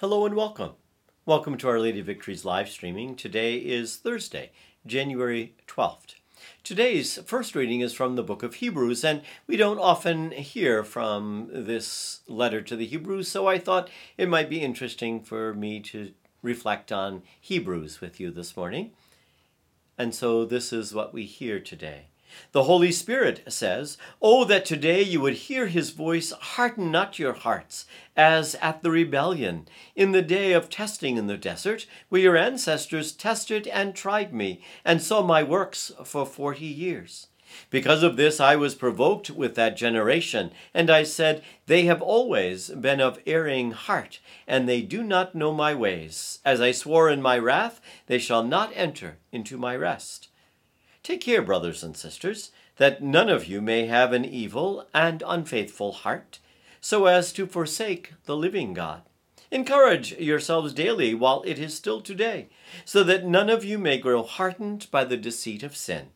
Hello and welcome. Welcome to Our Lady of Victory's live streaming. Today is Thursday, January 12th. Today's first reading is from the book of Hebrews, and we don't often hear from this letter to the Hebrews, so I thought it might be interesting for me to reflect on Hebrews with you this morning. And so this is what we hear today. The Holy Spirit says, Oh, that today you would hear his voice, harden not your hearts, as at the rebellion, in the day of testing in the desert, where your ancestors tested and tried me, and saw my works for forty years. Because of this I was provoked with that generation, and I said, They have always been of erring heart, and they do not know my ways. As I swore in my wrath, they shall not enter into my rest. Take care, brothers and sisters, that none of you may have an evil and unfaithful heart, so as to forsake the living God. Encourage yourselves daily while it is still today, so that none of you may grow hardened by the deceit of sin.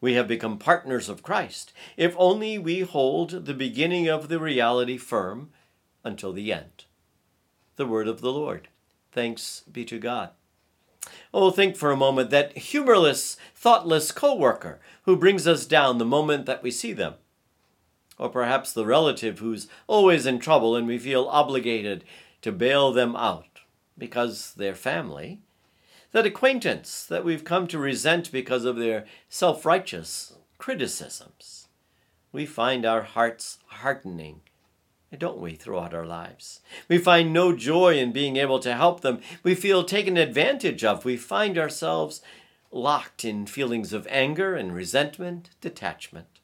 We have become partners of Christ, if only we hold the beginning of the reality firm until the end. The word of the Lord. Thanks be to God. Oh, think for a moment that humorless, thoughtless coworker who brings us down the moment that we see them. Or perhaps the relative who's always in trouble and we feel obligated to bail them out because they're family. That acquaintance that we've come to resent because of their self righteous criticisms. We find our hearts hardening don't we, throughout our lives? We find no joy in being able to help them. We feel taken advantage of. We find ourselves locked in feelings of anger and resentment, detachment.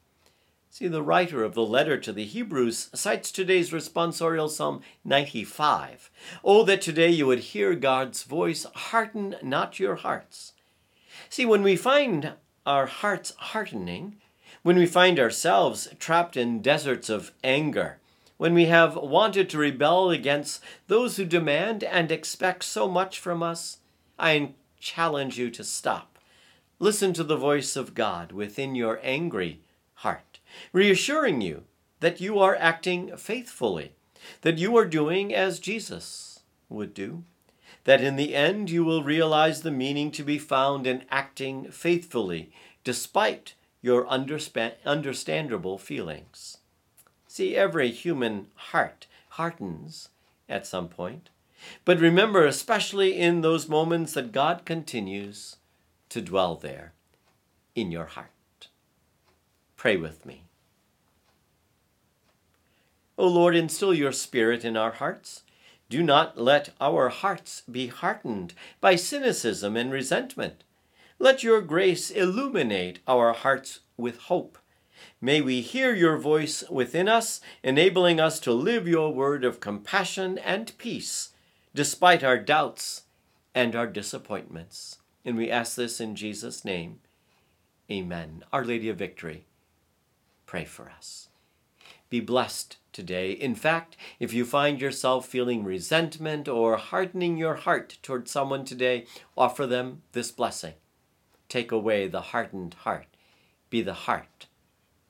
See, the writer of the letter to the Hebrews cites today's responsorial Psalm 95. Oh, that today you would hear God's voice, harden not your hearts. See, when we find our hearts hardening, when we find ourselves trapped in deserts of anger, when we have wanted to rebel against those who demand and expect so much from us, I challenge you to stop. Listen to the voice of God within your angry heart, reassuring you that you are acting faithfully, that you are doing as Jesus would do, that in the end you will realize the meaning to be found in acting faithfully despite your understandable feelings. See, every human heart hardens at some point. But remember, especially in those moments, that God continues to dwell there in your heart. Pray with me. O Lord, instill your Spirit in our hearts. Do not let our hearts be hardened by cynicism and resentment. Let your grace illuminate our hearts with hope May we hear your voice within us, enabling us to live your word of compassion and peace, despite our doubts and our disappointments. And we ask this in Jesus' name. Amen. Our Lady of Victory, pray for us. Be blessed today. In fact, if you find yourself feeling resentment or hardening your heart toward someone today, offer them this blessing. Take away the hardened heart. Be the heart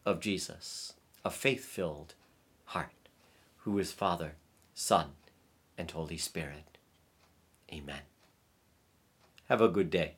of Jesus, a faith filled heart, who is Father, Son, and Holy Spirit. Amen. Have a good day.